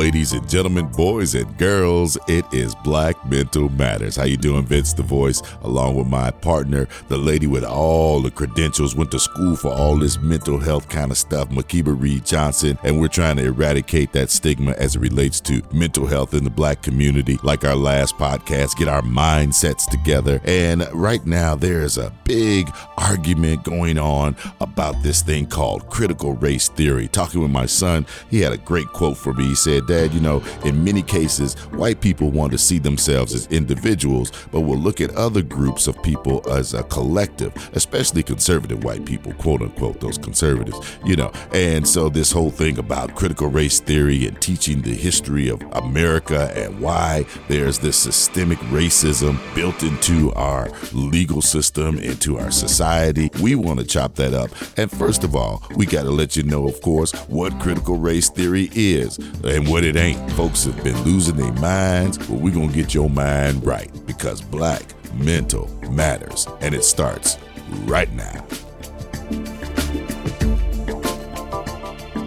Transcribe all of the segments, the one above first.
Ladies and gentlemen, boys and girls, it is Black Mental Matters. How you doing, Vince the Voice? Along with my partner, the lady with all the credentials, went to school for all this mental health kind of stuff, Makiba Reed Johnson, and we're trying to eradicate that stigma as it relates to mental health in the black community. Like our last podcast, get our mindsets together. And right now, there's a big argument going on about this thing called critical race theory. Talking with my son, he had a great quote for me. He said, Dad, you know, in many cases, white people want to see themselves as individuals, but will look at other groups of people as a collective, especially conservative white people, quote unquote, those conservatives, you know. And so, this whole thing about critical race theory and teaching the history of America and why there's this systemic racism built into our legal system, into our society, we want to chop that up. And first of all, we got to let you know, of course, what critical race theory is. And what it ain't. Folks have been losing their minds, but we're going to get your mind right because black mental matters. And it starts right now.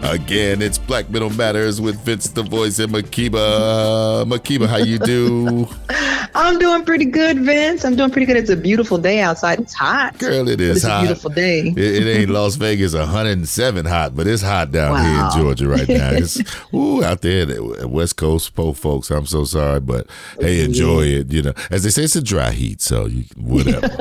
Again, it's Black Mental Matters with Vince the Voice and Makiba. Makiba, how you do? I'm doing pretty good, Vince. I'm doing pretty good. It's a beautiful day outside. It's hot. Girl, it is it's hot. a beautiful day. It, it ain't Las Vegas 107 hot, but it's hot down wow. here in Georgia right now. It's ooh, out there the West Coast po folks. I'm so sorry, but hey, enjoy yeah. it. You know, as they say, it's a dry heat, so you, whatever.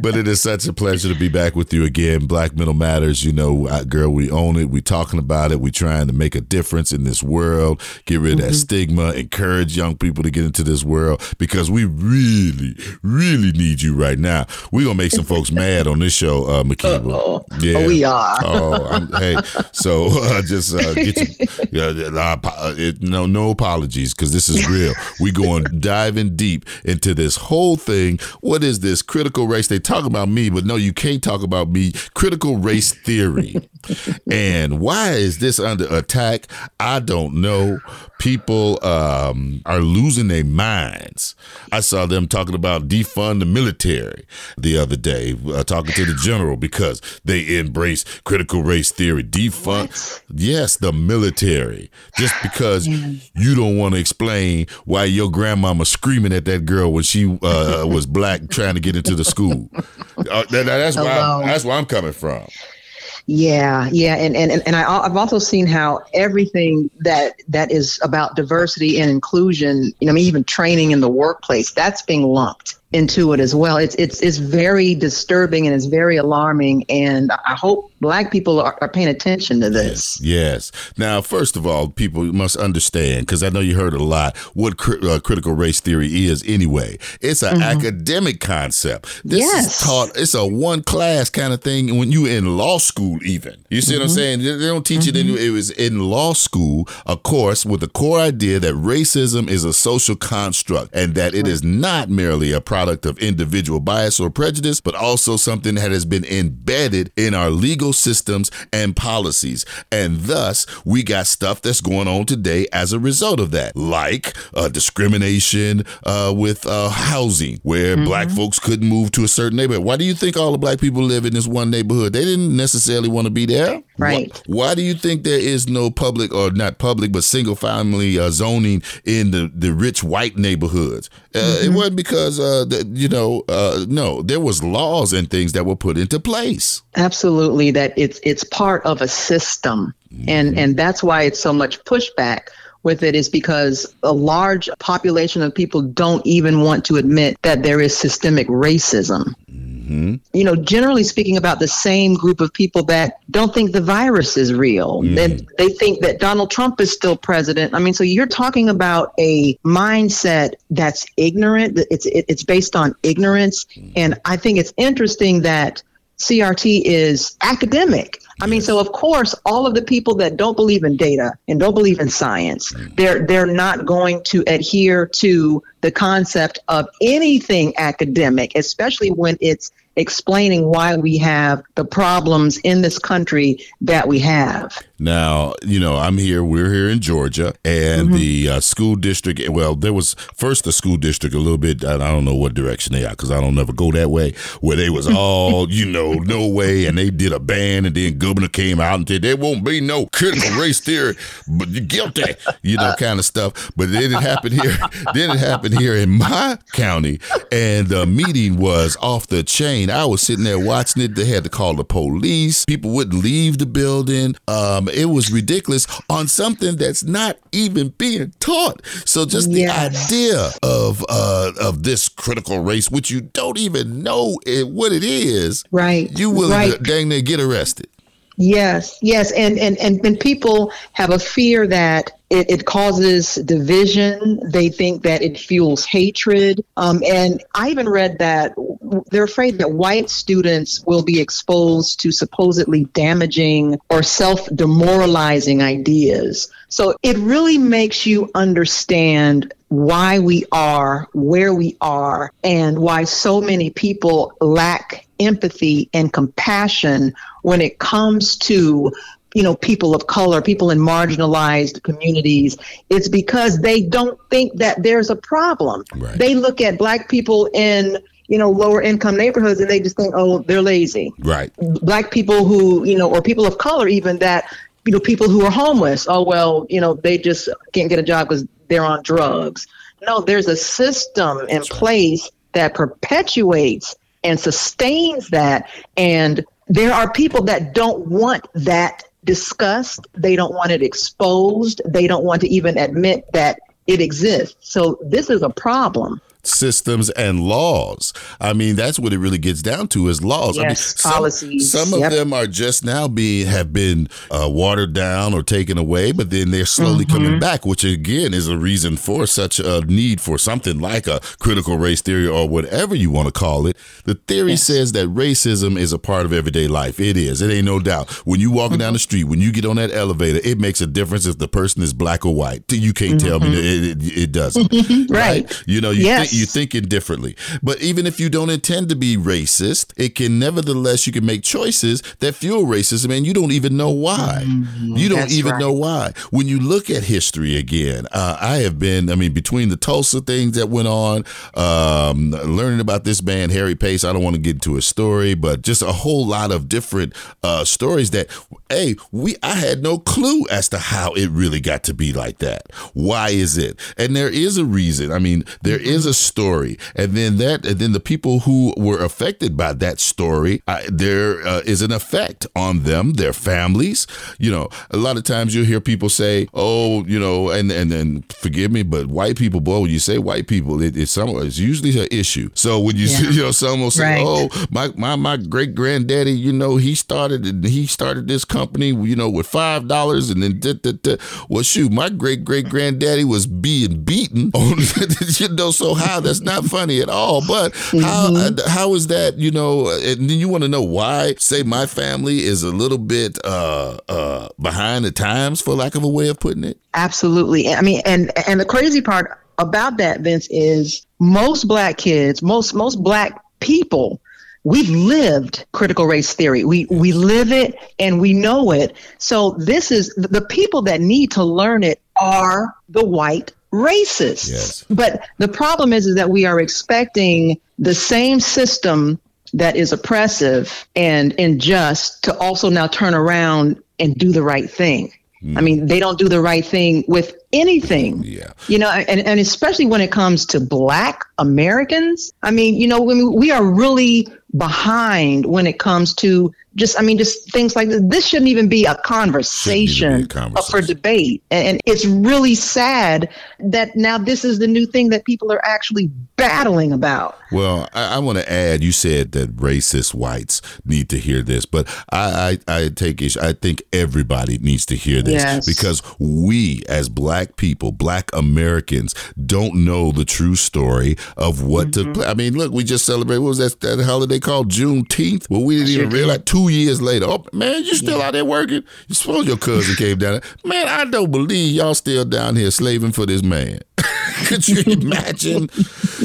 but it is such a pleasure to be back with you again. Black Mental Matters. You know, girl, we own it. We talking about it. We trying to make a difference in this world. Get rid of mm-hmm. that stigma. Encourage young people to get into this world because we really, really need you right now. We're gonna make some folks mad on this show, uh, Makiba. Oh, yeah, oh, we are. oh, I'm, hey, so uh, just uh, get you, uh, uh, it, no, no apologies because this is real. We going diving deep into this whole thing. What is this critical race? They talk about me, but no, you can't talk about me. Critical race theory, and why is this under attack? I don't know. People. Um, are losing their minds. I saw them talking about defund the military the other day, uh, talking to the general because they embrace critical race theory. Defund, what? yes, the military, just because you don't want to explain why your grandmama screaming at that girl when she uh, was black trying to get into the school. Uh, that, that's why I, that's where I'm coming from. Yeah, yeah, and and and I, I've also seen how everything that that is about diversity and inclusion, you know, I mean, even training in the workplace, that's being lumped into it as well. It's it's it's very disturbing and it's very alarming, and I hope Black people are, are paying attention to this. Yes, yes. Now, first of all, people must understand because I know you heard a lot what cri- uh, critical race theory is. Anyway, it's an mm-hmm. academic concept. This yes. is taught. It's a one class kind of thing when you in law school. Even you see mm-hmm. what I'm mm-hmm. saying? They, they don't teach mm-hmm. it. In, it was in law school, a course with the core idea that racism is a social construct and that it is not merely a product of individual bias or prejudice, but also something that has been embedded in our legal legal systems and policies. And thus, we got stuff that's going on today as a result of that, like uh, discrimination uh, with uh, housing, where mm-hmm. black folks couldn't move to a certain neighborhood. Why do you think all the black people live in this one neighborhood? They didn't necessarily want to be there. Right. Why, why do you think there is no public or not public, but single family uh, zoning in the, the rich white neighborhoods? Uh, mm-hmm. It wasn't because, uh, the, you know, no, there was laws and things that were put into place. Absolutely that it's it's part of a system, mm-hmm. and and that's why it's so much pushback with it is because a large population of people don't even want to admit that there is systemic racism. Mm-hmm. You know, generally speaking, about the same group of people that don't think the virus is real. Mm. They, they think that Donald Trump is still president. I mean, so you're talking about a mindset that's ignorant. It's it's based on ignorance, mm. and I think it's interesting that CRT is academic. I mean, so of course, all of the people that don't believe in data and don't believe in science, they're they're not going to adhere to the concept of anything academic, especially when it's explaining why we have the problems in this country that we have. Now, you know, I'm here, we're here in Georgia, and mm-hmm. the uh, school district, well, there was first the school district a little bit, I don't know what direction they are because I don't ever go that way, where they was all, you know, no way, and they did a ban, and then governor came out and said there won't be no critical race theory, but you're guilty, you know, kind of stuff. But then it happened here, then it happened here in my county, and the meeting was off the chain I was sitting there watching it. They had to call the police. People wouldn't leave the building. Um, it was ridiculous on something that's not even being taught. So just the idea of uh, of this critical race, which you don't even know it, what it is, right? You will right. dang near get arrested. Yes, yes, and and and, and people have a fear that it, it causes division. They think that it fuels hatred. Um, and I even read that they're afraid that white students will be exposed to supposedly damaging or self demoralizing ideas. So it really makes you understand why we are where we are and why so many people lack empathy and compassion when it comes to you know people of color people in marginalized communities it's because they don't think that there's a problem. Right. they look at black people in you know lower income neighborhoods and they just think oh they're lazy. Right. Black people who you know or people of color even that you know people who are homeless oh well you know they just can't get a job because they're on drugs. No there's a system in place that perpetuates and sustains that. And there are people that don't want that discussed. They don't want it exposed. They don't want to even admit that it exists. So this is a problem systems and laws. I mean, that's what it really gets down to is laws. Yes, I mean, some, policies. Some of yep. them are just now being have been uh, watered down or taken away, but then they're slowly mm-hmm. coming back, which again is a reason for such a need for something like a critical race theory or whatever you want to call it. The theory yes. says that racism is a part of everyday life. It is. It ain't no doubt. When you walking mm-hmm. down the street, when you get on that elevator, it makes a difference if the person is black or white. You can't mm-hmm. tell me mm-hmm. it, it, it doesn't. right. right. You know, you yes. think you're thinking differently. But even if you don't intend to be racist, it can nevertheless you can make choices that fuel racism, and you don't even know why. Mm-hmm. You don't That's even right. know why. When you look at history again, uh, I have been. I mean, between the Tulsa things that went on, um, learning about this man Harry Pace. I don't want to get into his story, but just a whole lot of different uh, stories that, hey, we I had no clue as to how it really got to be like that. Why is it? And there is a reason. I mean, there is a story, and then that, and then the people who were affected by that story, I, there uh, is an effect on them, their families. You know, a lot of times you'll hear people say, "Oh, you know," and and then forgive me, but white people, boy, when you say white people, it, it's some, it's usually an issue. So when you yeah. see, you know, someone will say, right. "Oh, my my my great granddaddy, you know, he started he started this company, you know, with five dollars, and then da, da, da. well, shoot, my great great granddaddy was being beaten on, you know, so how that's not funny at all. But mm-hmm. how uh, how is that? You know, and then you want to know why? Say my family is a little bit uh, uh, behind the times, for lack of a way of putting it. Absolutely. I mean, and and the crazy part about that, Vince, is most black kids, most most black people we've lived critical race theory. We we live it and we know it. So this is the people that need to learn it are the white racists. Yes. But the problem is, is that we are expecting the same system that is oppressive and unjust to also now turn around and do the right thing. Mm. I mean, they don't do the right thing with anything. Yeah. You know, and, and especially when it comes to black Americans. I mean, you know, when we are really behind when it comes to just I mean just things like this. This shouldn't even be a conversation, be a conversation. for debate. And, and, it's really sad that now this is the new thing that people are actually battling about. Well, I, I want to add. You said that racist whites need to hear this, but I I, I take issue. I think everybody needs to hear this yes. because we as black people, black Americans don't know the true story of what mm-hmm. place. I mean, look, we just celebrated, what was that, that holiday called? Juneteenth? Well, we didn't even realize two years later, oh, man, you still yeah. out there working? You suppose your cousin came down there. Man, I don't believe y'all still down here slaving for this man. Could you imagine?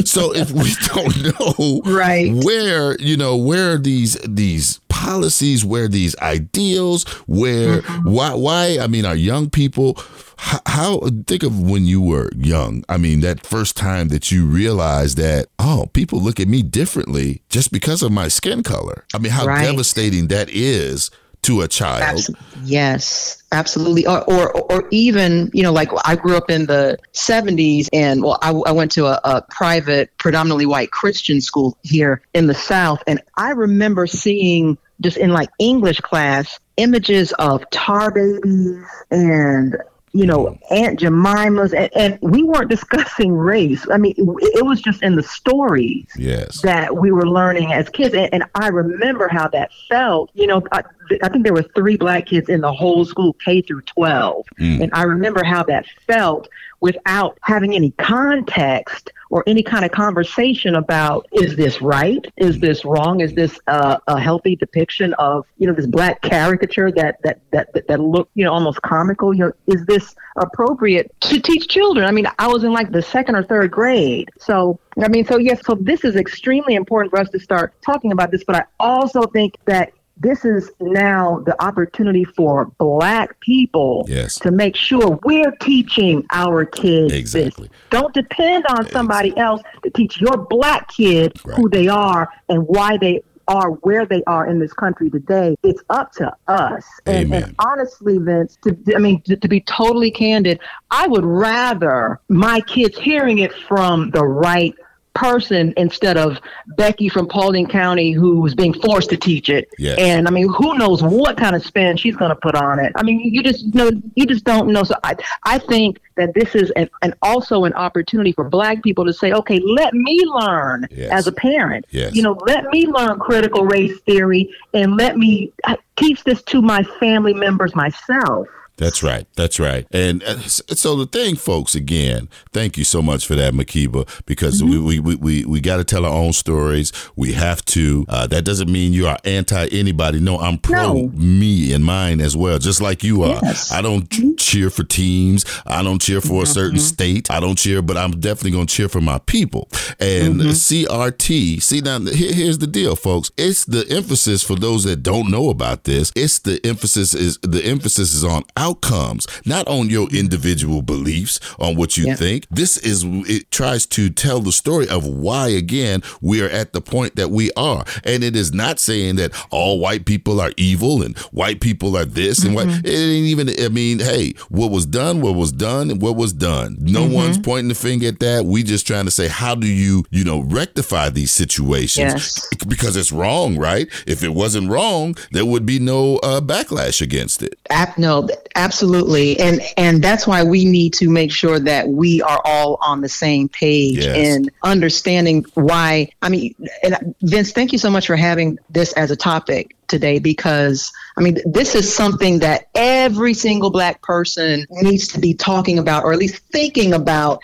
so if we don't know right where, you know, where these these policies, where these ideals, where mm-hmm. why why I mean, our young people how, how, think of when you were young. I mean, that first time that you realized that oh, people look at me differently just because of my skin color. I mean, how right. devastating that is to a child. yes, absolutely. Or, or, or even, you know, like I grew up in the 70s and, well, I, I went to a, a private, predominantly white Christian school here in the South. And I remember seeing just in like English class images of tar babies and you know, Aunt Jemima's, and, and, we weren't discussing race. I mean, it, it, was just in the stories yes. that we were learning as kids. And, and I remember how that felt. You know, I, I, think there were three black kids in the whole school, K through 12. Mm. And I remember how that felt without having any context or any kind of conversation about is this right? Is this wrong? Is this uh, a healthy depiction of you know this black caricature that that that that, that look you know almost comical? You know, is this appropriate to teach children? I mean, I was in like the second or third grade, so I mean, so yes, so this is extremely important for us to start talking about this. But I also think that this is now the opportunity for black people yes. to make sure we're teaching our kids exactly. This. Don't depend on somebody exactly. else to teach your black kid right. who they are and why they are where they are in this country today. It's up to us. And, and honestly, Vince, to, I mean, to, to be totally candid, I would rather my kids hearing it from the right person instead of Becky from Paulding County who was being forced to teach it. Yes. And I mean, who knows what kind of spin she's going to put on it? I mean, you just you know you just don't know. So I I think that this is an, an also an opportunity for Black people to say, okay, let me learn yes. as a parent. Yes. You know, let me learn critical race theory and let me uh, teach this to my family members myself. That's right. That's right. And uh, so the thing, folks, again, thank you so much for that, Makiba, because mm-hmm. we, we, we, we got to tell our own stories. We have to. Uh, that doesn't mean you are anti anybody. No, I'm pro no. me and mine as well, just like you are. Yes. I don't mm-hmm. cheer for teams. I don't cheer for mm-hmm. a certain state. I don't cheer, but I'm definitely going to cheer for my people. And mm-hmm. CRT, see, now here, here's the deal, folks. It's the emphasis for those that don't know about this. It's the emphasis is the emphasis is on outcomes, not on your individual beliefs, on what you yeah. think. This is, it tries to tell the story of why, again, we are at the point that we are. And it is not saying that all white people are evil and white people are this mm-hmm. and what. Mm-hmm. It ain't even, I mean, hey, what was done, what was done, what was done. No mm-hmm. one's pointing the finger at that. We just trying to say, how do you, you know, rectify these situations? Yes. Because it's wrong, right? If it wasn't wrong, there would be no uh, backlash against it. No, Absolutely. And and that's why we need to make sure that we are all on the same page yes. and understanding why I mean and Vince, thank you so much for having this as a topic today because I mean this is something that every single black person needs to be talking about or at least thinking about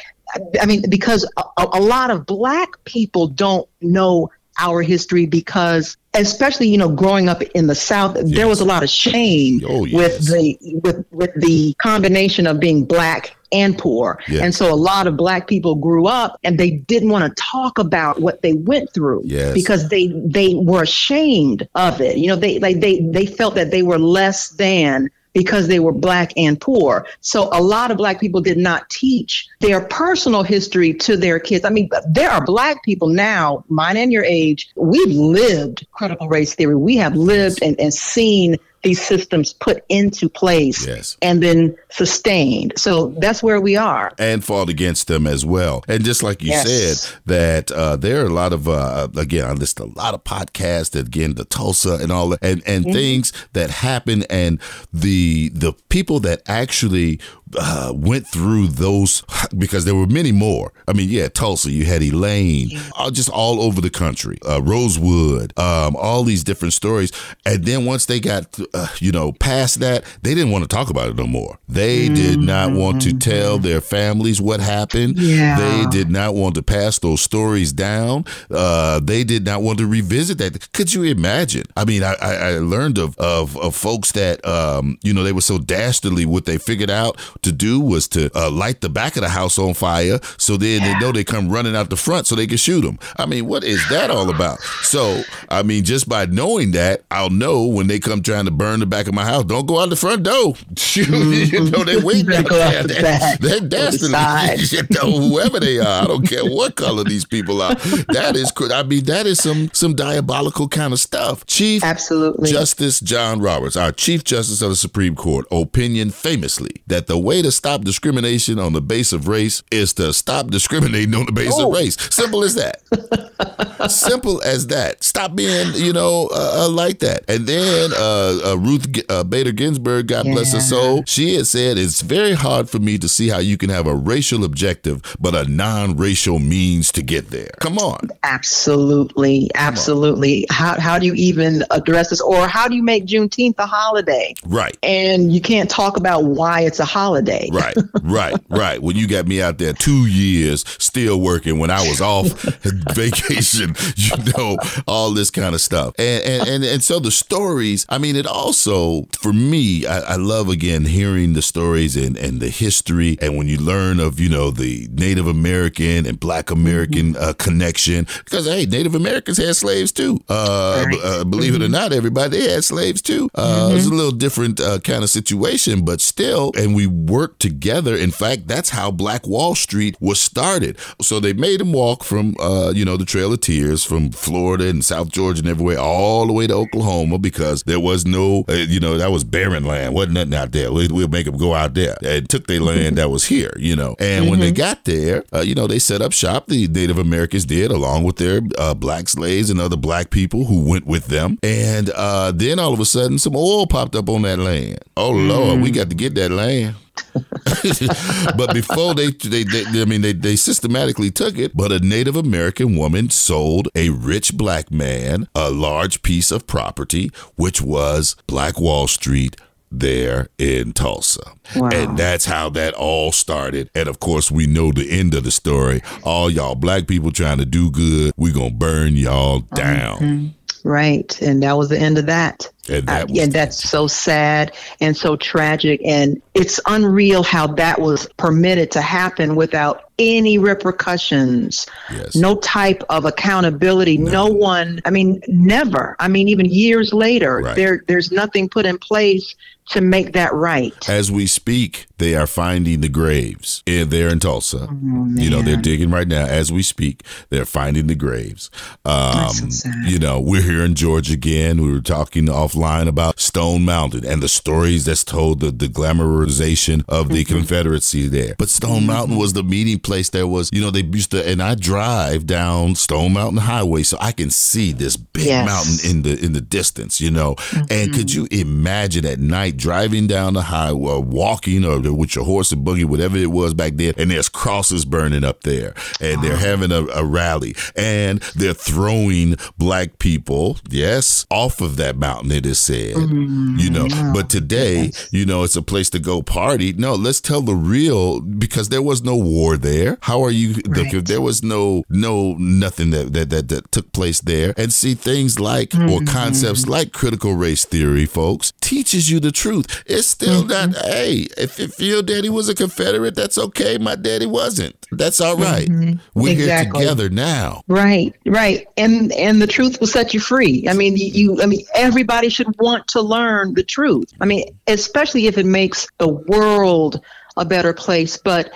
I mean, because a, a, lot of black people don't know our history because especially you know growing up in the south yes. there was a lot of shame oh, yes. with the with with the combination of being black and poor yes. and so a lot of black people grew up and they didn't want to talk about what they went through because they they were ashamed of it you know they like they they felt that they were less than because they were black and poor. So a lot of black people did not teach their personal history to their kids. I mean, there are black people now, mine and your age, we've lived critical race theory. We have lived and, and seen these systems put into place yes. and then sustained. So that's where we are. And fought against them as well. And just like you yes. said, that uh, there are a lot of, uh, again, I list a lot of podcasts, that, again, the Tulsa and all that, and, and mm-hmm. things that happen. And the the people that actually uh, went through those because there were many more. I mean, yeah, Tulsa, you had Elaine, yeah. uh, just all over the country, uh, Rosewood, um, all these different stories. And then once they got, th- uh, you know, past that, they didn't want to talk about it no more. They mm-hmm. did not want to tell their families what happened. Yeah. They did not want to pass those stories down. Uh, they did not want to revisit that. Could you imagine? I mean, I, I learned of, of, of folks that, um, you know, they were so dastardly. What they figured out to do was to uh, light the back of the house on fire so then yeah. they know they come running out the front so they can shoot them. I mean, what is that all about? So, I mean, just by knowing that, I'll know when they come trying to burn the back of my house, don't go out the front door. Shoot, mm-hmm. you know, they wait back there. That, that dastardly, whoever they are, I don't care what color these people are. That is, I mean, that is some some diabolical kind of stuff. Chief Absolutely. Justice John Roberts, our Chief Justice of the Supreme Court, opinion famously that the way to stop discrimination on the base of race is to stop discriminating on the base oh. of race. Simple as that. Simple as that. Stop being, you know, uh, uh, like that. And then uh, uh Ruth uh, Bader Ginsburg, God yeah. bless her soul, she had said it's very hard for me to see how you can have a racial objective but a non-racial means to get there. Come on. Absolutely, absolutely. How how do you even address this, or how do you make Juneteenth a holiday? Right. And you can't talk about why it's a holiday. Right. Right. right. When you got me out there two years still working when I was off vacation, you know, all this kind of stuff. And, and, and, and so the stories, I mean, it also, for me, I, I love again hearing the stories and, and the history. And when you learn of, you know, the Native American and Black American mm-hmm. uh, connection, because, hey, Native Americans had slaves too. Uh, right. uh, believe mm-hmm. it or mm-hmm. not, everybody, they had slaves too. Uh, mm-hmm. It was a little different uh, kind of situation, but still, and we worked together. In fact, that's how Black Wall Street was started. So they made him walk from, uh, you know, the Trail of Tears from Florida and South Georgia and everywhere all the way to Oklahoma because there was no, uh, you know, that was barren land. Wasn't nothing out there. We, will make them go out there and took their land that was here, you know. And mm-hmm. when they mm-hmm. got there, uh, you know, they set up shop. The Native Americans did along with their uh, black slaves and other black people who went with them. And uh, then all of a sudden, some oil popped up on that land. Oh, Lord, we mm. got to get that land. but before they, they, they, I mean, they, they systematically took it. But a Native American woman sold a rich black man a large piece of property, which was Black Wall Street there in Tulsa. Wow. And that's how that all started. And of course, we know the end of the story. All y'all black people trying to do good, we going to burn y'all down. Mm-hmm. Right. And that was the end of that. And, that uh, and that's so sad and so tragic. And it's unreal how that was permitted to happen without any repercussions, yes. no type of accountability. No. no one, I mean, never. I mean, even years later, right. there there's nothing put in place to make that right. As we speak, they are finding the graves in there in Tulsa. Oh, you know, they're digging right now as we speak. They're finding the graves. Um, so you know, we're here in Georgia again. We were talking offline about Stone Mountain and the stories that's told, the, the glamorization of the mm-hmm. Confederacy there. But Stone mm-hmm. Mountain was the meeting place. There was, you know, they used to, and I drive down Stone Mountain Highway so I can see this big yes. mountain in the in the distance. You know, mm-hmm. and could you imagine at night? driving down the highway, or walking, or with your horse and buggy, whatever it was back then, and there's crosses burning up there, and they're having a, a rally, and they're throwing black people, yes, off of that mountain. It said, mm-hmm. you know. But today, you know, it's a place to go party. No, let's tell the real because there was no war there. How are you? Right. The, there was no no nothing that, that that that took place there, and see things like mm-hmm. or concepts like critical race theory, folks, teaches you the truth truth. It's still mm-hmm. not, hey, if, if your daddy was a Confederate, that's okay. My daddy wasn't. That's all right. mm-hmm. We're exactly. here together now. Right, right. And and the truth will set you free. I mean, you I mean everybody should want to learn the truth. I mean, especially if it makes the world a better place, but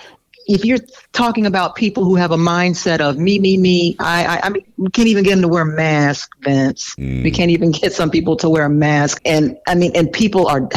if you're talking about people who have a mindset of me, me, me, I, I, I mean, we can't even get them to wear masks, Vince. Mm. We can't even get some people to wear a mask, and I mean, and people are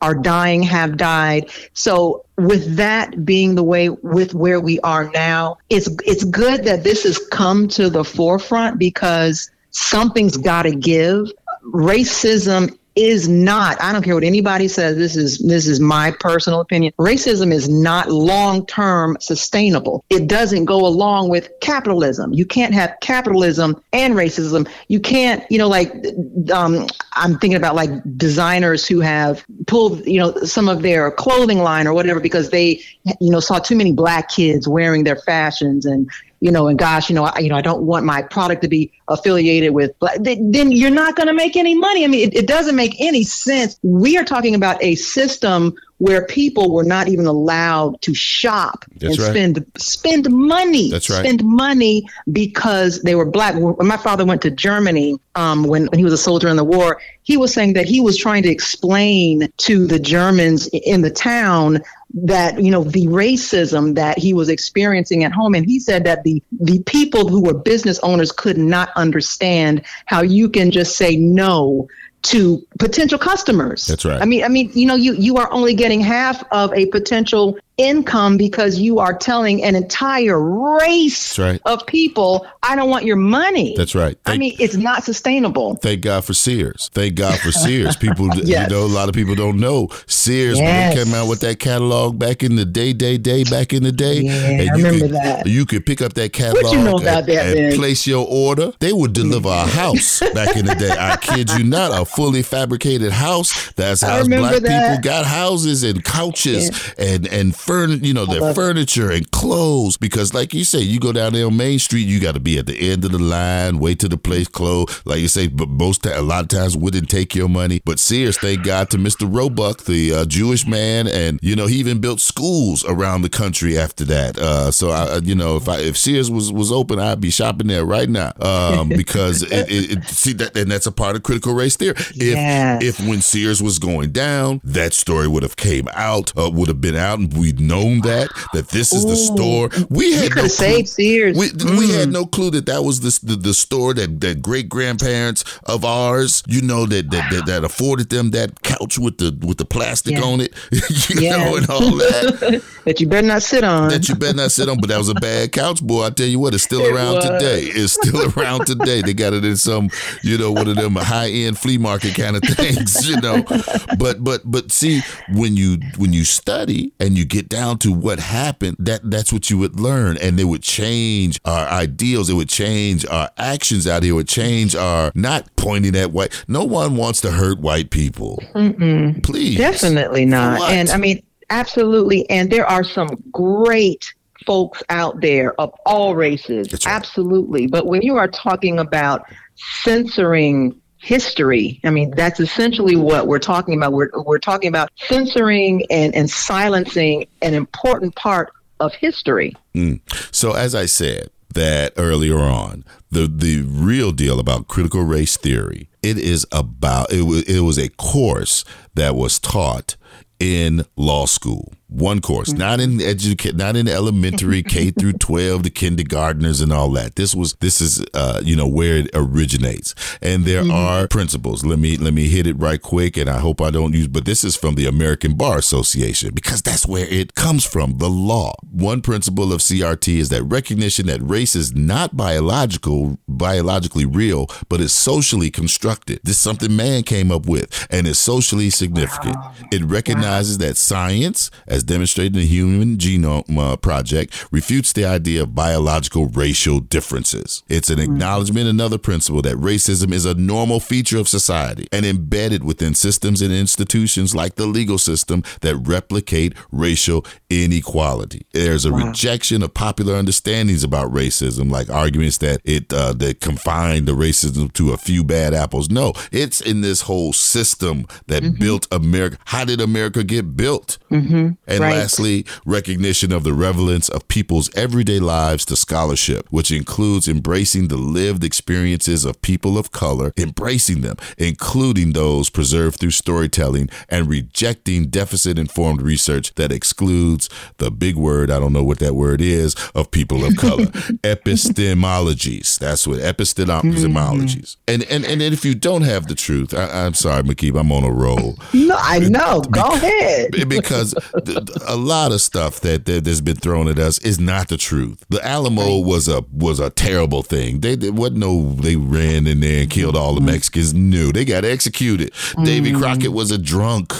are dying, have died. So with that being the way with where we are now, it's it's good that this has come to the forefront because something's got to give. Racism is not, I don't care what anybody says, this is this is my personal opinion. Racism is not long-term sustainable. It doesn't go along with capitalism. You can't have capitalism and racism. You can't, you know, like um, I'm thinking about like designers who have pulled, you know, some of their clothing line or whatever because they, you know, saw too many black kids wearing their fashions and you know, and gosh, you know, I, you know, I don't want my product to be affiliated with black. Then you're not going to make any money. I mean, it, it doesn't make any sense. We are talking about a system where people were not even allowed to shop That's and right. spend spend money. That's right. Spend money because they were black. When my father went to Germany um, when, when he was a soldier in the war, he was saying that he was trying to explain to the Germans in the town that you know the racism that he was experiencing at home and he said that the the people who were business owners could not understand how you can just say no to potential customers. That's right. I mean, I mean, you know, you you are only getting half of a potential income because you are telling an entire race right. of people, I don't want your money. That's right. I mean, it's not sustainable. Thank God for Sears. Thank God for Sears. People, Yes. you know, a lot of people don't know Sears when they came out with that catalog back in the day, day, day, back in the day. Yeah, I you remember could, that. You could pick up that catalog you know about and, that, and place your order. They would deliver a house back in the day. I kid you not, a fully fabricated house. That's how black that. people got houses and couches and and furn, you know, their furniture and clothes. Because, like you say, you go down there on Main Street, you got to be at the end of the line, wait till the place close. Like you say, but most a lot of times wouldn't take your money. But Sears, thank God to Mr. Roebuck, the uh, Jewish man, and you know he even built schools around the country after that. Uh, so I, you know, if I if Sears was was open, I'd be shopping there right now um, because it, it, it see that and that's a part of critical race theory. If Yes. if when Sears was going down, that story would have came out, uh, would have been out, and we'd known that that this is the store. We had no saved Sears. We, we had Mm. no clue that that was the the, the store that, that great grandparents of ours, you know, that, that that that afforded them that couch with the with the plastic Yeah. on it, you Yeah. know, and all that that you better not sit on. that you better not sit on. But that was a bad couch, boy. I tell you what, it's still It around was. today. It's still around today. They got it in some, you know, one of them high end flea market kind of things, you know. But but but see, when you when you study and you get down to what happened, that that's what you would learn, and it would change our ideals. It would change our actions out here. It would change our not pointing at white. No one wants to hurt white people. Please, Definitely not. what? And I mean, absolutely. And there are some great folks out there of all races. Right. Absolutely. But when you are talking about censoring history, I mean, that's essentially what we're talking about. We're, we're talking about censoring and, and silencing an important part of history. Mm. So as I said that earlier on, the the real deal about critical race theory, it is about it it was a course that was taught in law school. One course, not in educate, not in elementary K through twelve, the kindergartners and all that. This was this is uh, you know where it originates, and there are principles. Let me let me hit it right quick, and I hope I don't use. But this is from the American Bar Association because that's where it comes from. The law. One principle of CRT is that recognition that race is not biological, biologically real, but is socially constructed. This is something man came up with, and is socially significant. It recognizes that science, as demonstrated in the Human Genome uh, Project, refutes the idea of biological racial differences. It's an acknowledgement, another principle, that racism is a normal feature of society and embedded within systems and institutions like the legal system that replicate racial inequality. There's a rejection of popular understandings about racism, like arguments that it uh, that confine the racism to a few bad apples. No, it's in this whole system that built America. How did America get built? Mm-hmm. And Right. lastly, recognition of the relevance of people's everyday lives to scholarship, which includes embracing the lived experiences of people of color, embracing them, including those preserved through storytelling, and rejecting deficit informed research that excludes the big word, I don't know what that word is, of people of color. Epistemologies. That's what epistemologies. Mm-hmm. And, and and if you don't have the truth, I, I'm sorry, McKeeb, I'm on a roll No, I know. Go ahead. because a lot of stuff that, that has been thrown at us is not the truth. The Alamo was a was a terrible thing. They, they wasn't no they ran in there and killed all the mm-hmm. Mexicans. No, they got executed. Mm. Davy Crockett was a drunk.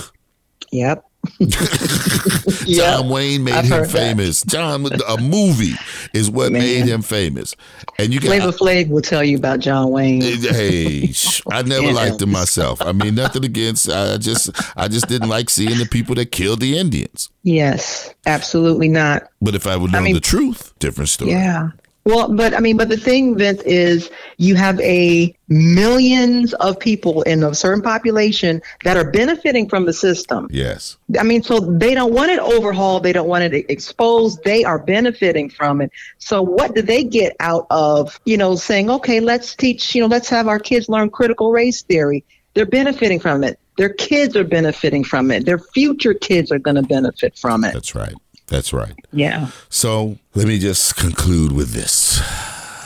Yep. John Wayne made I've him famous. That. John, a movie is what Man. made him famous. And you got Flavor Flav will tell you about John Wayne. Hey, I never liked him myself. I mean, nothing against. I just, I just didn't like seeing the people that killed the Indians. Yes, absolutely not. But if I would know I mean, the truth, different story. Yeah, well, but I mean, but the thing, Vince, is you have a millions of people in a certain population that are benefiting from the system. Yes. I mean, so they don't want it overhauled. They don't want it exposed. They are benefiting from it. So what do they get out of, you know, saying, okay, let's teach, you know, let's have our kids learn critical race theory. They're benefiting from it. Their kids are benefiting from it. Their future kids are going to benefit from it. That's right. That's right. Yeah. So let me just conclude with this.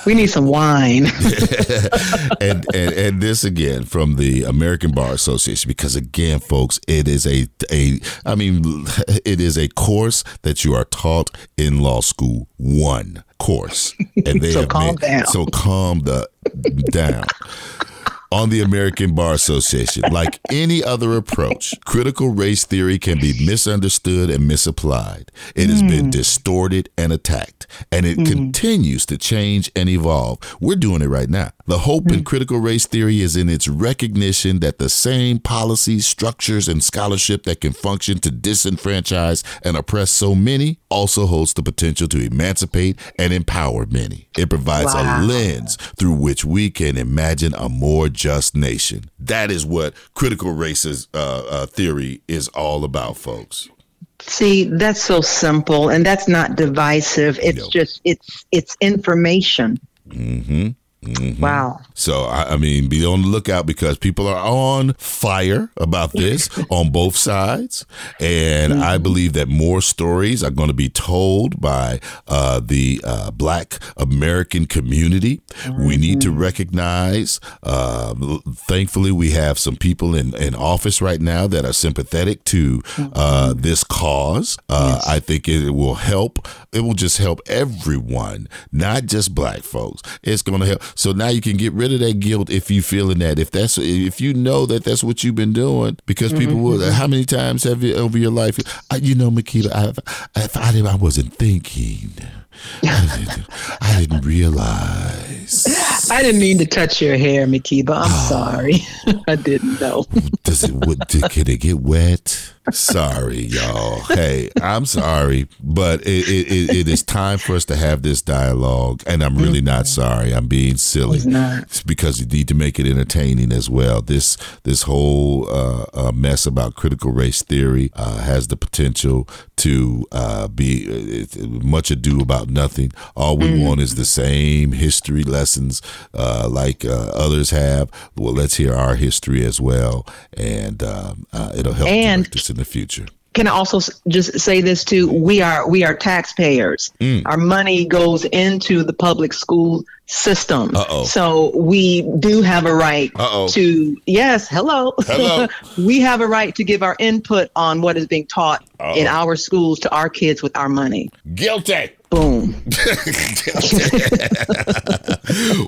We need some wine. and, and and this again from the American Bar Association because again, folks, it is a a I mean, it is a course that you are taught in law school. One course, and they so calm made, down. So calm the down on the American Bar Association. Like any other approach, critical race theory can be misunderstood and misapplied. It has been hmm. distorted and attacked, and it mm. continues to change and evolve. We're doing it right now. The hope mm. in critical race theory is in its recognition that the same policies, structures, and scholarship that can function to disenfranchise and oppress so many also holds the potential to emancipate and empower many. It provides wow. a lens through which we can imagine a more just nation. That is what critical races uh, uh, theory is all about, folks. See, that's so simple, and that's not divisive. It's just it's it's information. Mm-hmm. Mm-hmm. Wow. So, I, I, mean, be on the lookout because people are on fire about this on both sides. And mm-hmm. I believe that more stories are going to be told by uh, the uh, Black American community. Mm-hmm. We need to mm-hmm. recognize, uh, thankfully, we have some people in, in office right now that are sympathetic to uh, mm-hmm. this cause. Uh, yes. I think it will help. It will just help everyone, not just black folks. It's going to help so now you can get rid of that guilt if you feeling that. If that's if you know that that's what you've been doing, because people mm-hmm. will. How many times have you over your life? I, you know, Makita, I, I, I, I wasn't thinking. I didn't, I didn't realize. I didn't mean to touch your hair, Makiba. I'm oh. sorry. I didn't know. Does it? What, can it get wet? Sorry, y'all. Hey, I'm sorry, but it, it, it is time for us to have this dialogue, and I'm really not mm-hmm. sorry. I'm being silly. It's because you need to make it entertaining as well. This this whole uh, uh, mess about critical race theory uh, has the potential to uh, be uh, much ado about nothing. All we mm. want is the same history lessons uh, like others have. Well, let's hear our history as well, and um, it'll help and- direct us in the future can I also just say this too? We are we are taxpayers. Mm. Our money goes into the public school system. Uh-oh. So we do have a right Uh-oh. to yes, hello. Hello. we have a right to give our input on what is being taught Uh-oh. in our schools to our kids with our money. Guilty. Boom.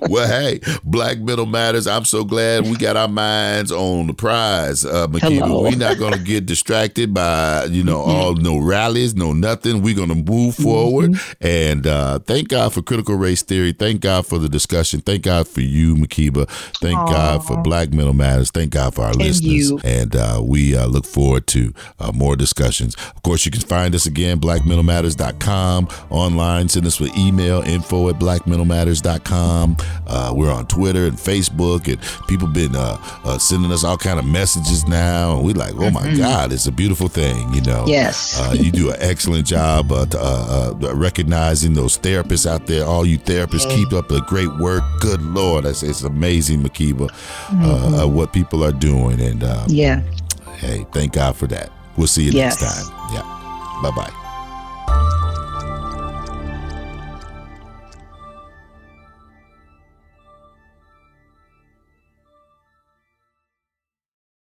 well, hey, Black Mental Matters. I'm so glad we got our minds on the prize, uh. We're not going to get distracted by, you know, mm-hmm. all no rallies, no nothing. We're going to move forward. Mm-hmm. And uh, thank God for critical race theory. Thank God for the discussion. Thank God for you, Makiba. Thank Aww. God for Black Mental Matters. Thank God for our and listeners. You. And uh, we uh, look forward to uh, more discussions. Of course, you can find us again, blackmentalmatters.com on online. Send us an email, info at blackmentalmatters.com. Uh, we're on Twitter and Facebook, and people been uh, uh, sending us all kind of messages now. And we're like, oh my mm-hmm. God, it's a beautiful thing, you know. Yes. Uh, you do an excellent job uh, uh, recognizing those therapists out there. All you therapists, mm-hmm. keep up the great work. Good Lord, it's, it's amazing, Makiba, mm-hmm. what people are doing. And yeah. Hey, thank God for that. We'll see you yes. next time. Yeah. Bye bye.